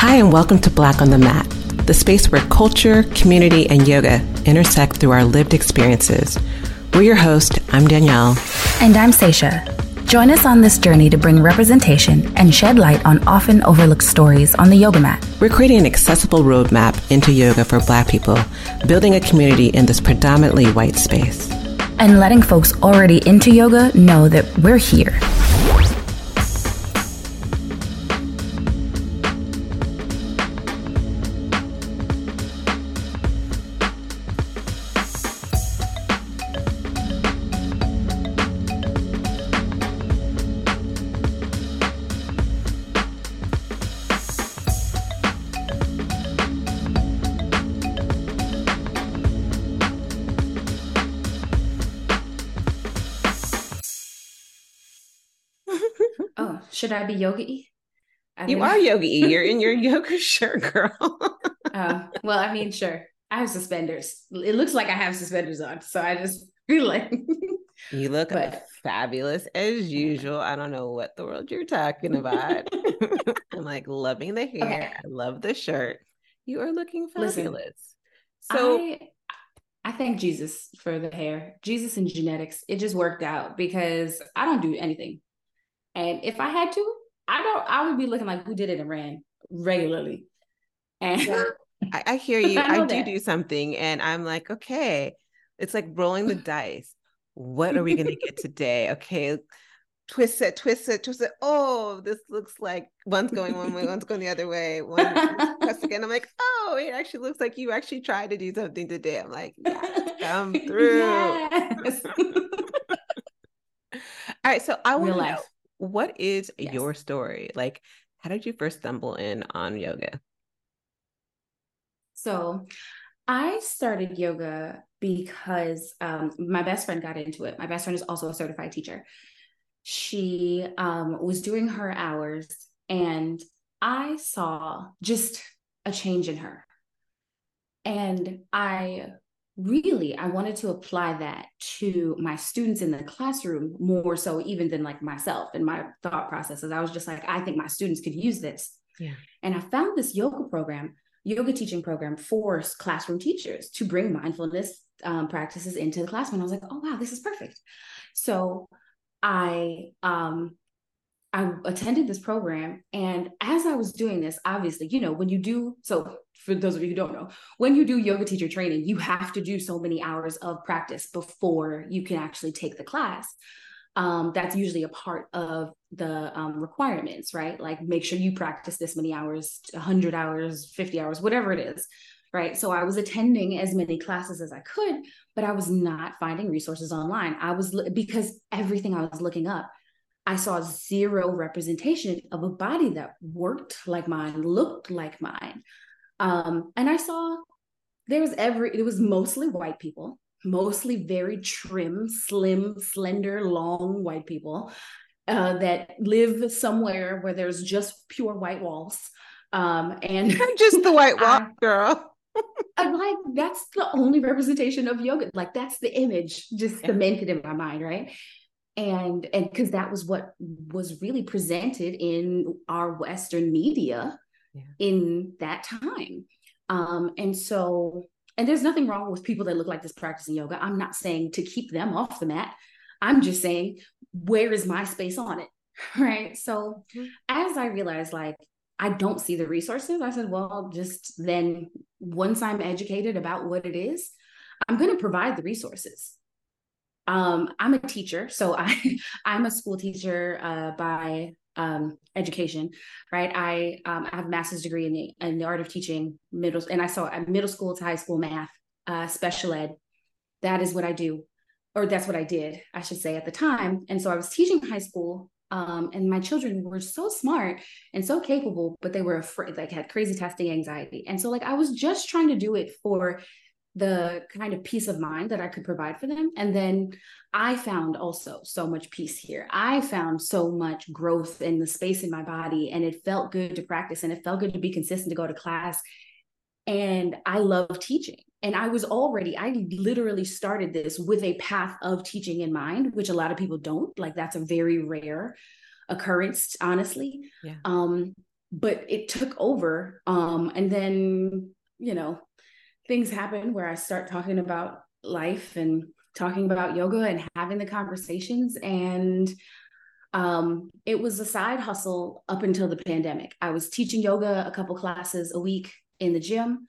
Hi, and welcome to Black on the Mat, the space where culture, community, and yoga intersect through our lived experiences. We're your host. I'm Danielle. And I'm Saisha. Join us on this journey to bring representation and shed light on often overlooked stories on the yoga mat. We're creating an accessible roadmap into yoga for Black people, building a community in this predominantly white space. And letting folks already into yoga know that we're here Should I be yoga You are yogi. You're in your yoga shirt, girl. uh, well, I mean, sure. I have suspenders. It looks like I have suspenders on. So I just feel like you look but, fabulous as usual. I don't know what the world you're talking about. I'm like loving the hair. Okay. I love the shirt. You are looking fabulous. Listen, so I, I thank Jesus for the hair. Jesus and genetics. It just worked out because I don't do anything. And if I had to, I don't, I would be looking like who did it and ran regularly. And I, I, hear you. I, I do do something, and I'm like, okay, it's like rolling the dice. What are we going to get today? Okay, twist it, twist it, twist it. Oh, this looks like one's going one way, one's going the other way. One twist again. I'm like, oh, it actually looks like you actually tried to do something today. I'm like, yes, come through. Yes. All right, so I want to know what is yes. your story? Like, how did you first stumble in on yoga? So, I started yoga because um, my best friend got into it. My best friend is also a certified teacher. She um, was doing her hours, and I saw just a change in her. And I really i wanted to apply that to my students in the classroom more so even than like myself and my thought processes. I was just like i think my students could use this. Yeah. And i found this yoga program yoga teaching program for classroom teachers to bring mindfulness um, practices into the classroom. I was like oh wow this is perfect. So i um I attended this program. And as I was doing this, obviously, you know, when you do, so for those of you who don't know, when you do yoga teacher training, you have to do so many hours of practice before you can actually take the class. Um, that's usually a part of the um, requirements, right? Like make sure you practice this many hours, 100 hours, 50 hours, whatever it is, right? So I was attending as many classes as I could, but I was not finding resources online. I was, because everything I was looking up I saw zero representation of a body that worked like mine, looked like mine. Um, and I saw there was every, it was mostly white people, mostly very trim, slim, slender, long white people uh, that live somewhere where there's just pure white walls. Um, and just the white wall, I, girl. I'm like, that's the only representation of yoga. Like that's the image just cemented in my mind, right? And and because that was what was really presented in our western media yeah. in that time. Um and so and there's nothing wrong with people that look like this practicing yoga. I'm not saying to keep them off the mat. I'm just saying where is my space on it? Right? So mm-hmm. as i realized like i don't see the resources i said well just then once i'm educated about what it is i'm going to provide the resources um, I'm a teacher, so I I'm a school teacher uh, by um, education, right? I um, I have a master's degree in the in the art of teaching middle, and I saw middle school to high school math, uh, special ed. That is what I do, or that's what I did, I should say, at the time. And so I was teaching high school, um, and my children were so smart and so capable, but they were afraid, like had crazy testing anxiety. And so like I was just trying to do it for the kind of peace of mind that I could provide for them. And then I found also so much peace here. I found so much growth in the space in my body, and it felt good to practice and it felt good to be consistent to go to class. And I love teaching. And I was already, I literally started this with a path of teaching in mind, which a lot of people don't. Like, that's a very rare occurrence, honestly. Yeah. Um, but it took over. Um, and then, you know, things happen where I start talking about life and talking about yoga and having the conversations. And um, it was a side hustle up until the pandemic. I was teaching yoga a couple classes a week in the gym.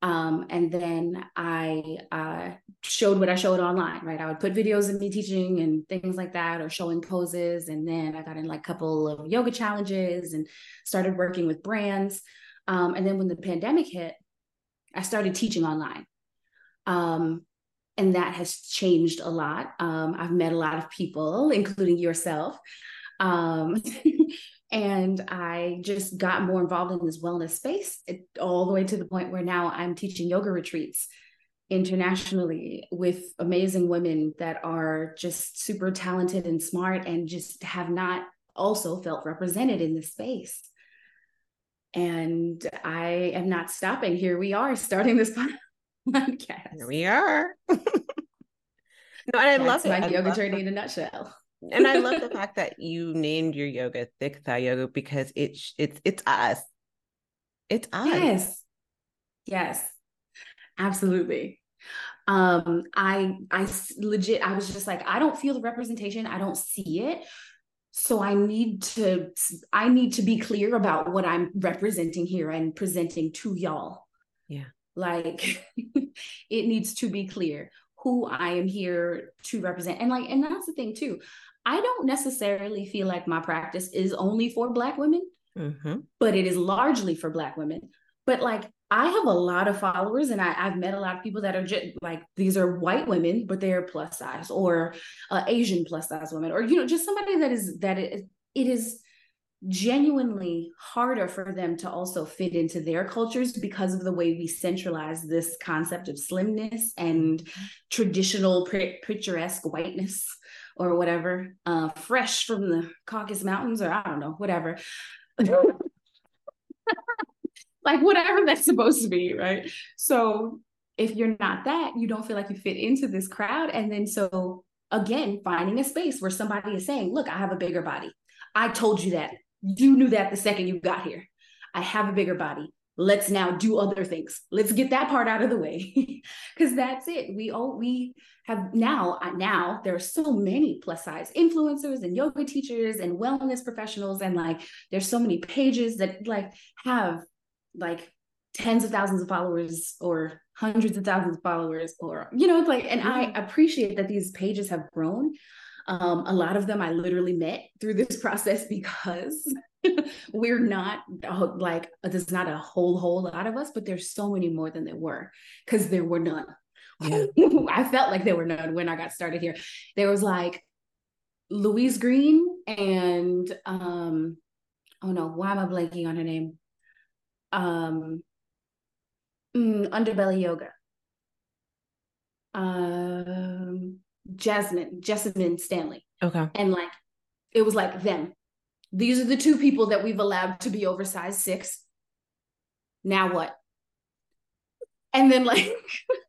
Um, and then I uh, showed what I showed online, right? I would put videos of me teaching and things like that, or showing poses. And then I got in like a couple of yoga challenges and started working with brands. Um, and then when the pandemic hit, I started teaching online. Um, and that has changed a lot. Um, I've met a lot of people, including yourself. Um, and I just got more involved in this wellness space, all the way to the point where now I'm teaching yoga retreats internationally with amazing women that are just super talented and smart and just have not also felt represented in this space. And I am not stopping. Here we are starting this podcast. Here we are. no, and I That's love it. my I yoga journey in a nutshell. and I love the fact that you named your yoga thick thigh yoga because it's it's it's us. It's us. Yes. Yes. Absolutely. Um, i i legit I was just like, I don't feel the representation, I don't see it. So I need to I need to be clear about what I'm representing here and presenting to y'all. Yeah. Like it needs to be clear who I am here to represent. And like, and that's the thing too. I don't necessarily feel like my practice is only for Black women Mhm. but it is largely for black women but like i have a lot of followers and I, i've met a lot of people that are just like these are white women but they're plus size or uh, asian plus size women or you know just somebody that is that it, it is genuinely harder for them to also fit into their cultures because of the way we centralize this concept of slimness and traditional picturesque whiteness or whatever uh, fresh from the caucasus mountains or i don't know whatever like whatever that's supposed to be, right? So if you're not that, you don't feel like you fit into this crowd. And then so again, finding a space where somebody is saying, look, I have a bigger body. I told you that. You knew that the second you got here. I have a bigger body. Let's now do other things. Let's get that part out of the way. Cause that's it. We all we have now, now there are so many plus size influencers and yoga teachers and wellness professionals. And like there's so many pages that like have like tens of thousands of followers or hundreds of thousands of followers or you know it's like and i appreciate that these pages have grown. Um, a lot of them i literally met through this process because we're not like there's not a whole whole lot of us but there's so many more than there were because there were none. Yeah. i felt like there were none when i got started here. There was like louise green and um oh no why am i blanking on her name um mm, underbelly yoga. Um jasmine Jessamyn Stanley. Okay. and like it was like them. These are the two people that we've allowed to be oversized six. Now what? And then like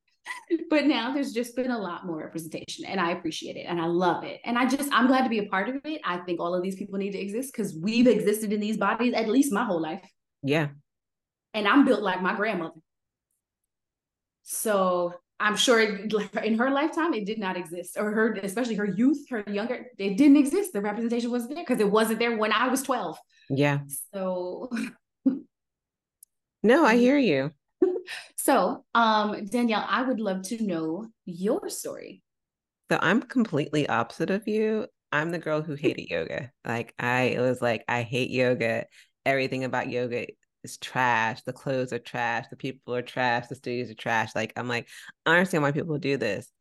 but now there's just been a lot more representation and i appreciate it and i love it. And i just i'm glad to be a part of it. I think all of these people need to exist because we've existed in these bodies at least my whole life. Yeah. And I'm built like my grandmother. So I'm sure in her lifetime it did not exist, or her, especially her youth, her younger, it didn't exist. The representation wasn't there because it wasn't there when I was 12. Yeah. So, No, I hear you. so um, Danielle, I would love to know your story. So I'm completely opposite of you. I'm the girl who hated yoga. Like I it was like, I hate yoga. Everything about yoga is trash. The clothes are trash. The people are trash. The studios are trash. Like I'm like, I understand why people do this.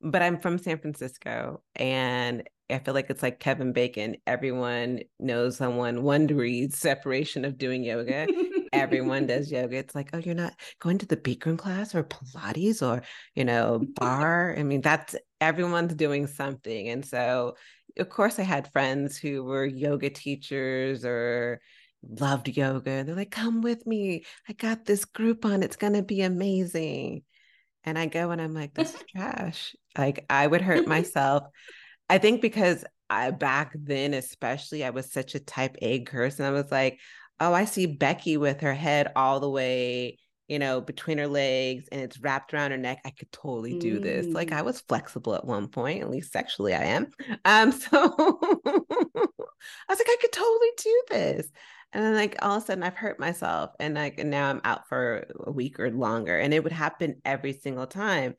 But I'm from San Francisco and I feel like it's like Kevin Bacon. Everyone knows someone one degree separation of doing yoga. Everyone does yoga. It's like, oh, you're not going to the Bikram class or Pilates or, you know, barre. I mean, that's everyone's doing something. And so, of course, I had friends who were yoga teachers or loved yoga. They're like, come with me. I got this Groupon. It's going to be amazing. And I go and I'm like, this is trash. Like, I would hurt myself. I think because I back then, especially, I was such a type A person. I was like, oh, I see Becky with her head all the way, you know, between her legs and it's wrapped around her neck. I could totally do mm. this. Like I mm. was flexible at one point, at least sexually I am. Um, so I was like, I could totally do this. And then like all of a sudden I've hurt myself and like and now I'm out for a week or longer. And it would happen every single time.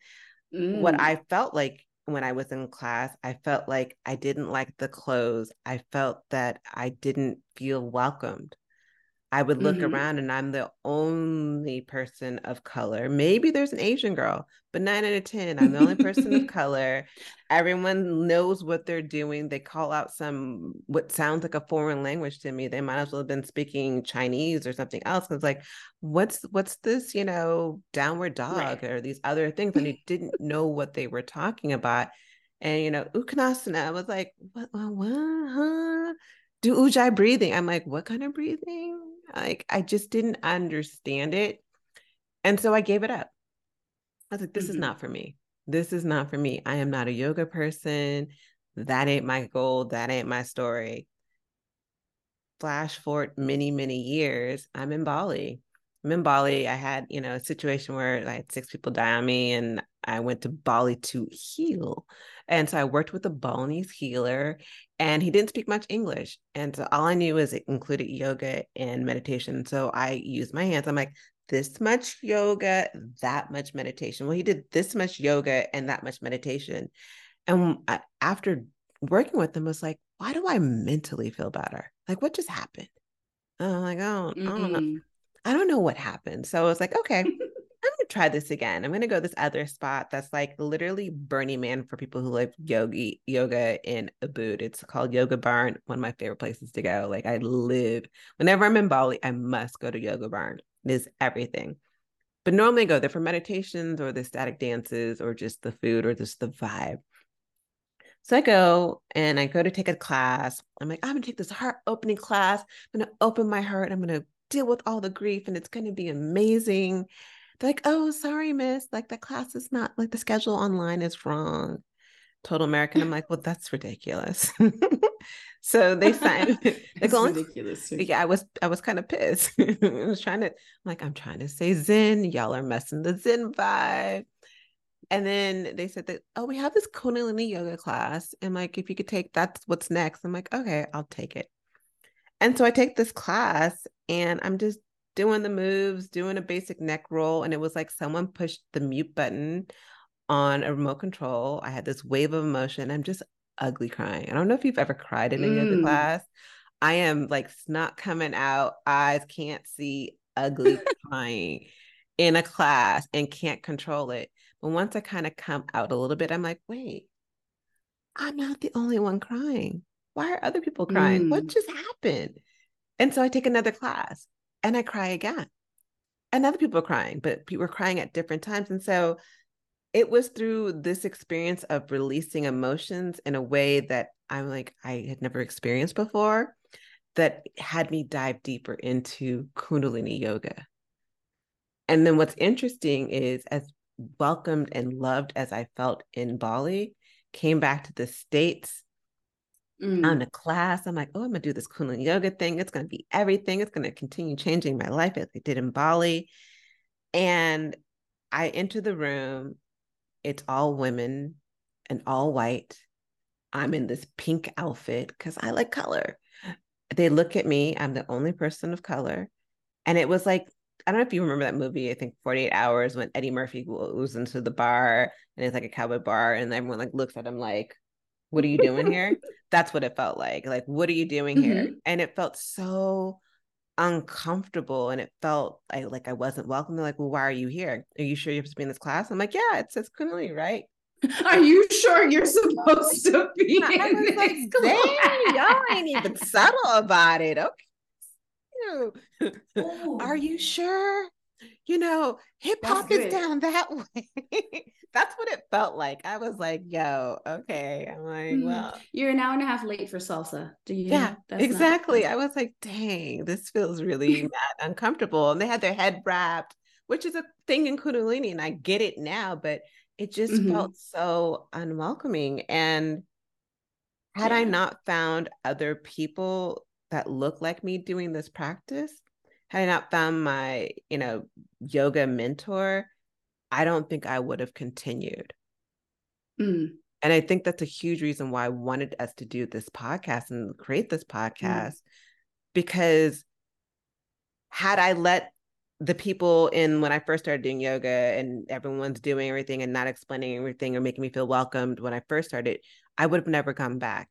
Mm. What I felt like when I was in class, I felt like I didn't like the clothes. I felt that I didn't feel welcomed. I would look mm-hmm. around and I'm the only person of color. Maybe there's an Asian girl, but nine out of 10, I'm the only person of color. Everyone knows what they're doing. They call out some, what sounds like a foreign language to me. They might as well have been speaking Chinese or something else. It's like, what's, what's this, you know, downward dog right. or these other things? And you didn't know what they were talking about. And, you know, Uttanasana, I was like, what, what, what huh? Do Ujjayi breathing. I'm like, what kind of breathing? Like I just didn't understand it. And so I gave it up. I was like, this mm-hmm. is not for me. This is not for me. I am not a yoga person. That ain't my goal. That ain't my story. Flash forward many, many years, I'm in Bali. I'm in Bali. I had, you know, a situation where I had six people die on me and I went to Bali to heal. And so I worked with a Balinese healer and he didn't speak much English. And so all I knew was it included yoga and meditation. So I used my hands. I'm like, this much yoga, that much meditation. Well, he did this much yoga and that much meditation. And I, after working with him, I was like, why do I mentally feel better? Like, what just happened? And I'm like, oh, mm-hmm. I don't know. I don't know what happened. So I was like, okay, try this again. I'm gonna go this other spot that's like literally Burning Man for people who like yogi yoga in Ubud. It's called Yoga Barn. One of my favorite places to go. Like I live whenever I'm in Bali, I must go to Yoga Barn. It is everything. But normally I go there for meditations or the static dances or just the food or just the vibe. So I go and I go to take a class. I'm like, I'm gonna take this heart opening class. I'm gonna open my heart. I'm gonna deal with all the grief and it's gonna be amazing. They're like, oh, sorry, miss. Like the class is not like the schedule online is wrong. Total American. I'm like, well, that's ridiculous. so they signed that's going, ridiculous. Yeah, I was I was kind of pissed. I was trying to, I'm like, I'm trying to say Zen. Y'all are messing the Zen vibe. And then they said that, oh, we have this Kundalini yoga class. And like, if you could take that's what's next. I'm like, okay, I'll take it. And so I take this class and I'm just doing the moves, doing a basic neck roll, and it was like someone pushed the mute button on a remote control. I had this wave of emotion. I'm just ugly crying. I don't know if you've ever cried in a mm. yoga class. I am like snot coming out, eyes can't see, ugly crying in a class and can't control it. But once I kind of come out a little bit, I'm like, wait, I'm not the only one crying. Why are other people crying? Mm. What just happened? And so I take another class and I cry again. And other people are crying, but people were crying at different times. And so it was through this experience of releasing emotions in a way that I'm like, I had never experienced before that had me dive deeper into Kundalini yoga. And then what's interesting is as welcomed and loved as I felt in Bali, came back to the States mm. on a class. I'm like, oh, I'm gonna do this Kundalini yoga thing. It's gonna be everything. It's gonna continue changing my life as I did in Bali. And I enter the room. It's all women and all white. I'm in this pink outfit because I like color. They look at me. I'm the only person of color. And it was like, I don't know if you remember that movie, I think 48 Hours, when Eddie Murphy goes into the bar and it's like a cowboy bar, and everyone like looks at him like, what are you doing here? That's what it felt like. Like, what are you doing mm-hmm. here? And it felt so uncomfortable and it felt I, like I wasn't welcome. They're like, well, why are you here? Are you sure you're supposed to be in this class? I'm like, yeah, it says Kundalini, right? Are you sure you're supposed to be in this like, class? y'all ain't even subtle about it. Okay. Are you sure? You know, hip hop is down that way that's what it felt like. I was like, yo, okay. I'm like, mm-hmm. well, you're an hour and a half late for salsa. Do you? Yeah, exactly. Not- I was like, dang, this feels really uncomfortable. And they had their head wrapped, which is a thing in Kundalini, and I get it now, but it just mm-hmm. felt so unwelcoming. And had yeah. I not found other people that look like me doing this practice, had I not found my, you know, yoga mentor, I don't think I would have continued. Mm. And I think that's a huge reason why I wanted us to do this podcast and create this mm. podcast mm. because had I let the people in when I first started doing yoga and everyone's doing everything and not explaining everything or making me feel welcomed when I first started, I would have never come back.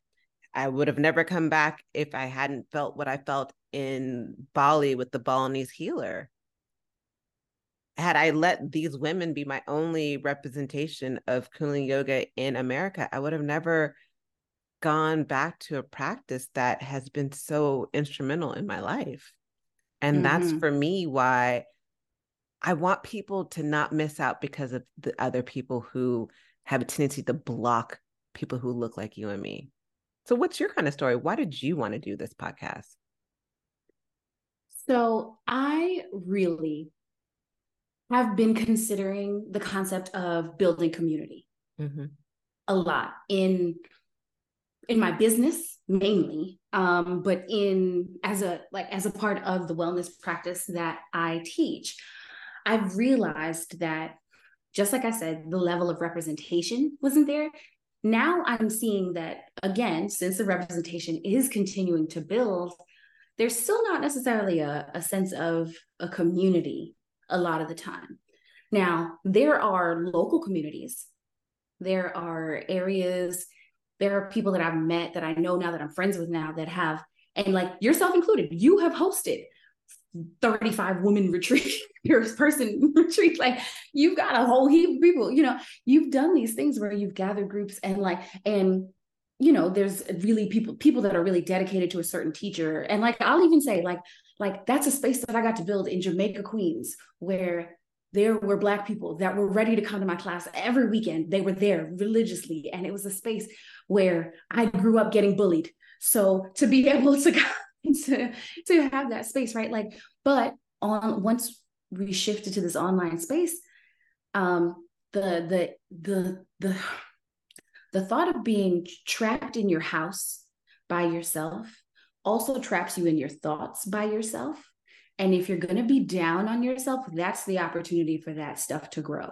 I would have never come back if I hadn't felt what I felt in Bali with the Balinese healer. Had I let these women be my only representation of Kundalini yoga in America, I would have never gone back to a practice that has been so instrumental in my life. And mm-hmm. that's for me why I want people to not miss out because of the other people who have a tendency to block people who look like you and me. So, what's your kind of story? Why did you want to do this podcast? So, I really have been considering the concept of building community mm-hmm. a lot in in my business mainly um, but in as a like as a part of the wellness practice that i teach i've realized that just like i said the level of representation wasn't there now I'm seeing that again, since the representation is continuing to build, there's still not necessarily a, a sense of a community a lot of the time. Now, there are local communities, there are areas, there are people that I've met that I know now that I'm friends with now that have, and like yourself included, you have hosted 35 women retreat person retreat like you've got a whole heap of people you know you've done these things where you've gathered groups and like and you know there's really people people that are really dedicated to a certain teacher. And like i'll even say like like that's a space that i got to build in jamaica queens where there were black people that were ready to come to my class every weekend. They were there religiously. And it was a space where i grew up getting bullied. So to be able to to to have that space right? Like but on once we shifted to this online space um the the the the the thought of being trapped in your house by yourself also traps you in your thoughts by yourself and if you're going to be down on yourself that's the opportunity for that stuff to grow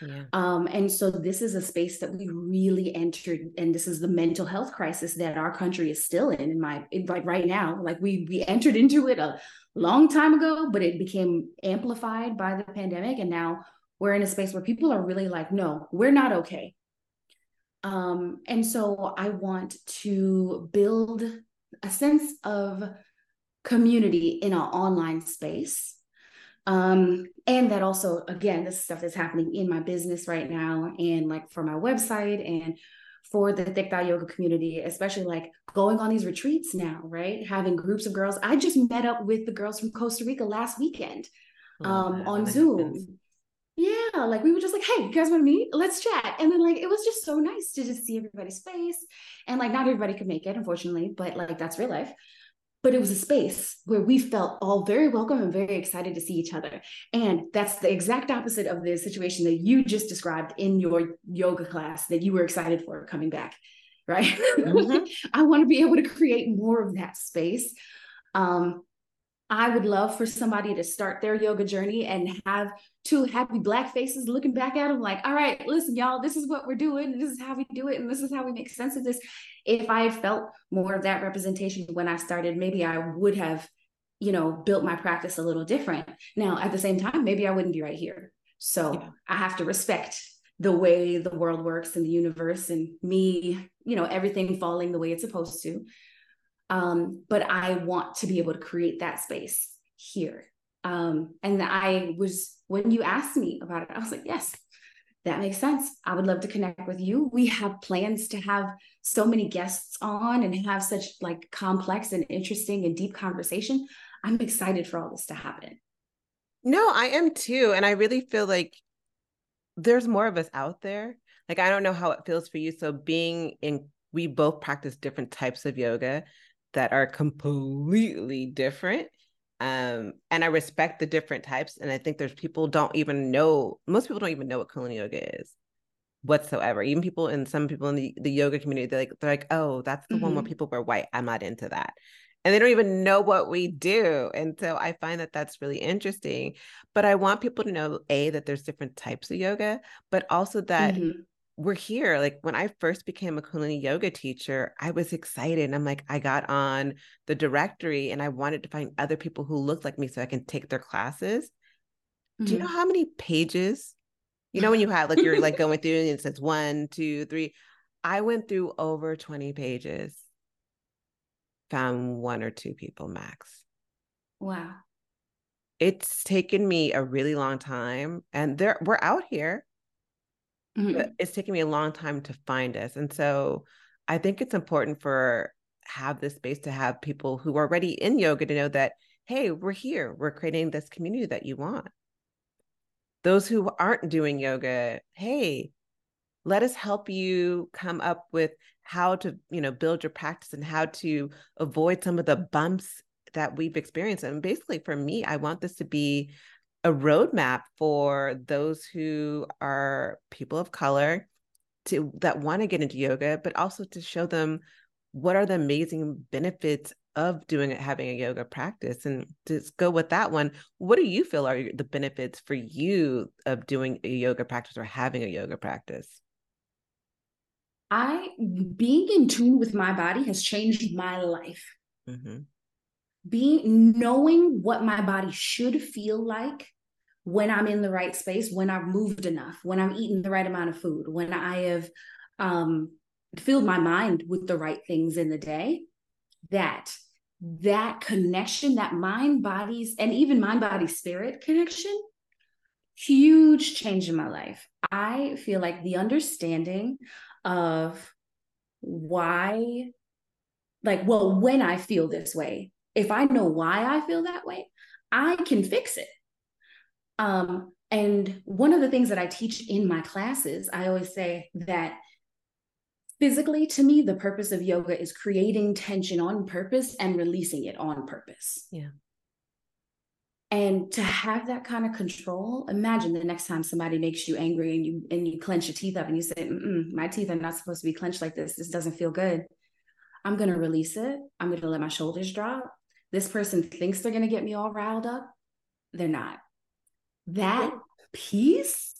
yeah. Um, and so this is a space that we really entered, and this is the mental health crisis that our country is still in. In my in, like right now, like we we entered into it a long time ago, but it became amplified by the pandemic, and now we're in a space where people are really like, no, we're not okay. Um, and so I want to build a sense of community in our online space um, and that also, again, this stuff is happening in my business right now and like for my website and for the Thick Thigh Yoga community, especially like going on these retreats now, right? Having groups of girls. I just met up with the girls from Costa Rica last weekend oh, um, on Zoom. Yeah, like we were just like, hey, you guys want to meet? Let's chat. And then like it was just so nice to just see everybody's face. And like not everybody could make it, unfortunately, but like that's real life but it was a space where we felt all very welcome and very excited to see each other. And that's the exact opposite of the situation that you just described in your yoga class that you were excited for coming back, right? Mm-hmm. I want to be able to create more of that space. Um, I would love for somebody to start their yoga journey and have two happy black faces looking back at them like, all right, listen, y'all, this is what we're doing. This is how we do it. And this is how we make sense of this. If I felt more of that representation when I started, maybe I would have, you know, built my practice a little different. Now, at the same time, maybe I wouldn't be right here. So yeah. I have to respect the way the world works and the universe and me, you know, everything falling the way it's supposed to. Um, but I want to be able to create that space here. Um, and I was, when you asked me about it, I was like, yes, that makes sense. I would love to connect with you. We have plans to have so many guests on and have such like complex and interesting and deep conversation. I'm excited for all this to happen. No, I am too. And I really feel like there's more of us out there. Like, I don't know how it feels for you. So, being in, we both practice different types of yoga that are completely different um and i respect the different types and i think there's people don't even know most people don't even know what kundalini yoga is whatsoever even people and some people in the, the yoga community they're like they're like oh that's the mm-hmm. one where mm-hmm. people wear white i'm not into that and they don't even know what we do. And so I find that that's really interesting. But I want people to know A, that there's different types of yoga, but also that mm-hmm. We're here. Like when I first became a Kundalini yoga teacher, I was excited. I'm like, I got on the directory and I wanted to find other people who looked like me so I can take their classes. Mm-hmm. Do you know mm-hmm. how many pages? You know, when you have like you're like going through and it says one, two, three. I went through over 20 pages found one or two people max. Wow. It's taken me a really long time and there we're out here. Mm-hmm. It's taken me a long time to find us. And so I think it's important for have this space to have people who are already in yoga to know that hey, we're here. We're creating this community that you want. Those who aren't doing yoga, hey, let us help you come up with how to you know build your practice and how to avoid some of the bumps that we've experienced and basically for me i want this to be a roadmap for those who are people of color to that want to get into yoga but also to show them what are the amazing benefits of doing it having a yoga practice and to go with that one what do you feel are the benefits for you of doing a yoga practice or having a yoga practice I being in tune with my body has changed my life. Mm-hmm. Being knowing what my body should feel like when I'm in the right space, when I've moved enough, when I'm eating the right amount of food, when I have um, filled my mind with the right things in the day, that that connection, that mind, bodies, and even mind, body, spirit connection, huge change in my life. I feel like the understanding of why, like, well, when I feel this way, if I know why I feel that way, I can fix it. Um, and one of the things that I teach in my classes, I always say that physically, to me, the purpose of yoga is creating tension on purpose and releasing it on purpose. Yeah. And to have that kind of control, imagine the next time somebody makes you angry and you and you clench your teeth up and you say, "My teeth are not supposed to be clenched like this. This doesn't feel good." I'm gonna release it. I'm gonna let my shoulders drop. This person thinks they're gonna get me all riled up. They're not. That mm-hmm. peace,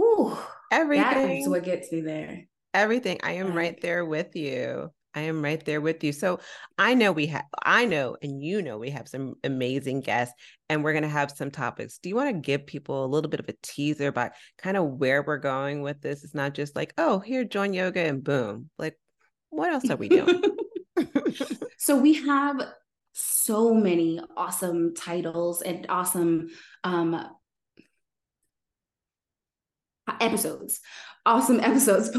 ooh, everything. That's what gets me there. Everything. I am right there with you. I am right there with you. So I know we have, I know, and you know, we have some amazing guests and we're going to have some topics. Do you want to give people a little bit of a teaser about kind of where we're going with this? It's not just like, oh, here, join yoga and boom. Like, what else are we doing? so we have so many awesome titles and awesome um, episodes awesome episodes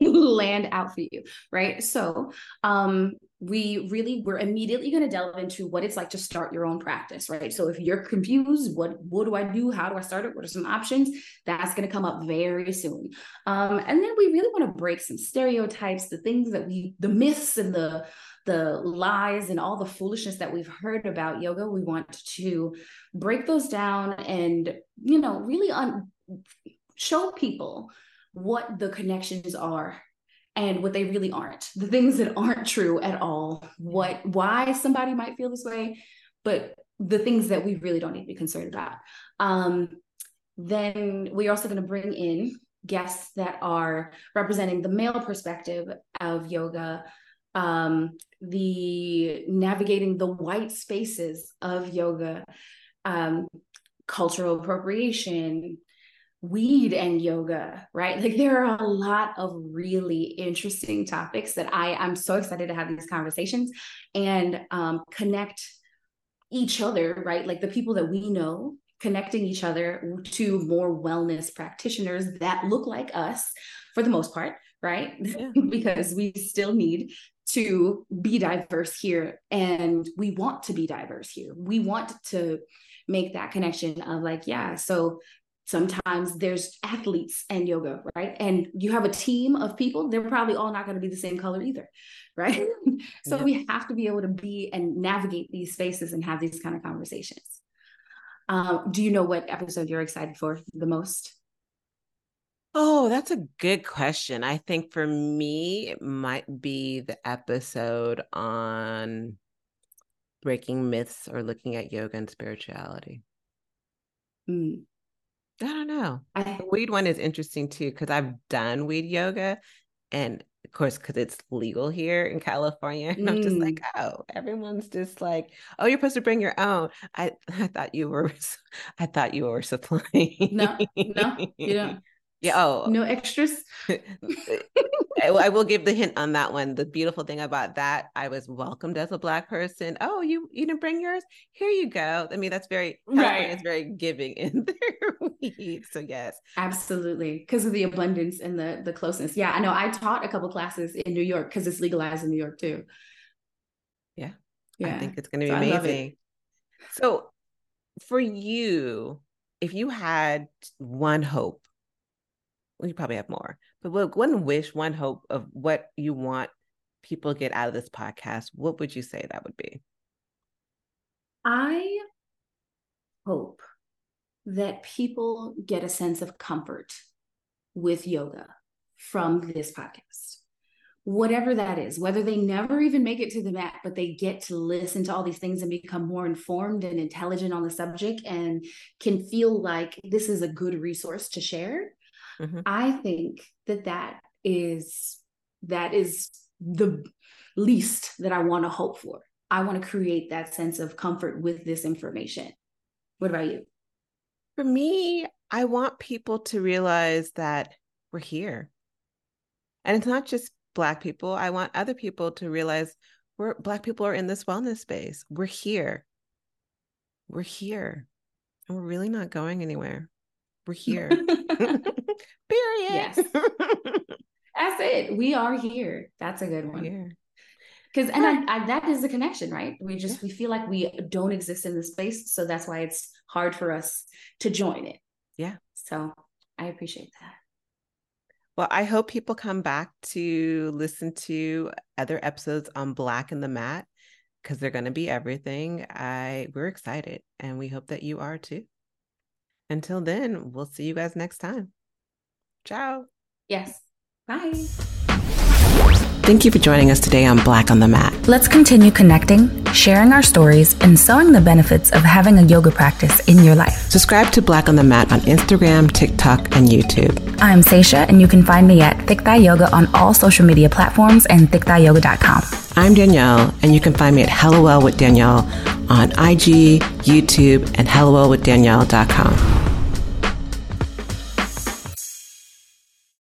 land out for you right? So um we really we're immediately going to delve into what it's like to start your own practice right? So if you're confused what what do i do? How do i start it? What are some options? That's going to come up very soon. Um and then we really want to break some stereotypes the things that we the myths and the the lies and all the foolishness that we've heard about yoga we want to break those down and you know really un- show people what the connections are and what they really aren't the things that aren't true at all what why somebody might feel this way but the things that we really don't need to be concerned about. Um, then we're also going to bring in guests that are representing the male perspective of yoga. Um, the navigating the white spaces of yoga um, cultural appropriation weed and yoga, right? Like there are a lot of really interesting topics that I I'm so excited to have these conversations and um, connect each other, right? Like the people that we know, connecting each other to more wellness practitioners that look like us for the most part, right? Yeah. because we still need to be diverse here and we want to be diverse here. We want to make that connection of like, yeah, so sometimes there's athletes and yoga right and you have a team of people they're probably all not going to be the same color either right so yeah. we have to be able to be and navigate these spaces and have these kind of conversations um, do you know what episode you're excited for the most oh that's a good question i think for me it might be the episode on breaking myths or looking at yoga and spirituality? Mm. I don't know. I, the weed one is interesting too because I've done weed yoga, and of course, because it's legal here in California, and I'm just like, mm. oh, everyone's just like, oh, you're supposed to bring your own. I I thought you were, I thought you were supplying. No, no, you don't. Yeah. Oh, no extras. I, I, will give the hint on that one. The beautiful thing about that, I was welcomed as a black person. Oh, you you didn't bring yours? Here you go. I mean, that's very right. It's very giving in their. So yes, absolutely, because of the abundance and the the closeness. Yeah, I know. I taught a couple classes in New York because it's legalized in New York too. Yeah, yeah. I think it's going to be so amazing. So, for you, if you had one hope well, you probably have more, but one wish, one hope of what you want people get out of this podcast, what would you say that would be? I hope that people get a sense of comfort with yoga from this podcast. Whatever that is, whether they never even make it to the mat, but they get to listen to all these things and become more informed and intelligent on the subject and can feel like this is a good resource to share Mm-hmm. I think that that is that is the least that I want to hope for. I want to create that sense of comfort with this information. What about you? For me, I want people to realize that we're here. And it's not just Black people. I want other people to realize we're Black people are in this wellness space. We're here. We're here. And we're really not going anywhere. We're here. Period. Yes. That's it. We are here. That's a good one. Because and I, I, that is the connection, right? We just we feel like we don't exist in the space, so that's why it's hard for us to join it. Yeah. So I appreciate that. Well, I hope people come back to listen to other episodes on Black in the Mat because they're going to be everything. I we're excited, and we hope that you are too. Until then, we'll see you guys next time. Ciao. Yes. Bye. Thank you for joining us today on Black on the Mat. Let's continue connecting, sharing our stories, and sowing the benefits of having a yoga practice in your life. Subscribe to Black on the Mat on Instagram, TikTok, and YouTube. I'm Saisha, and you can find me at Thick Thigh Yoga on all social media platforms and thickthighyoga.com. I'm Danielle, and you can find me at Hellowell with Danielle on IG, YouTube, and hellowellwithdanielle.com.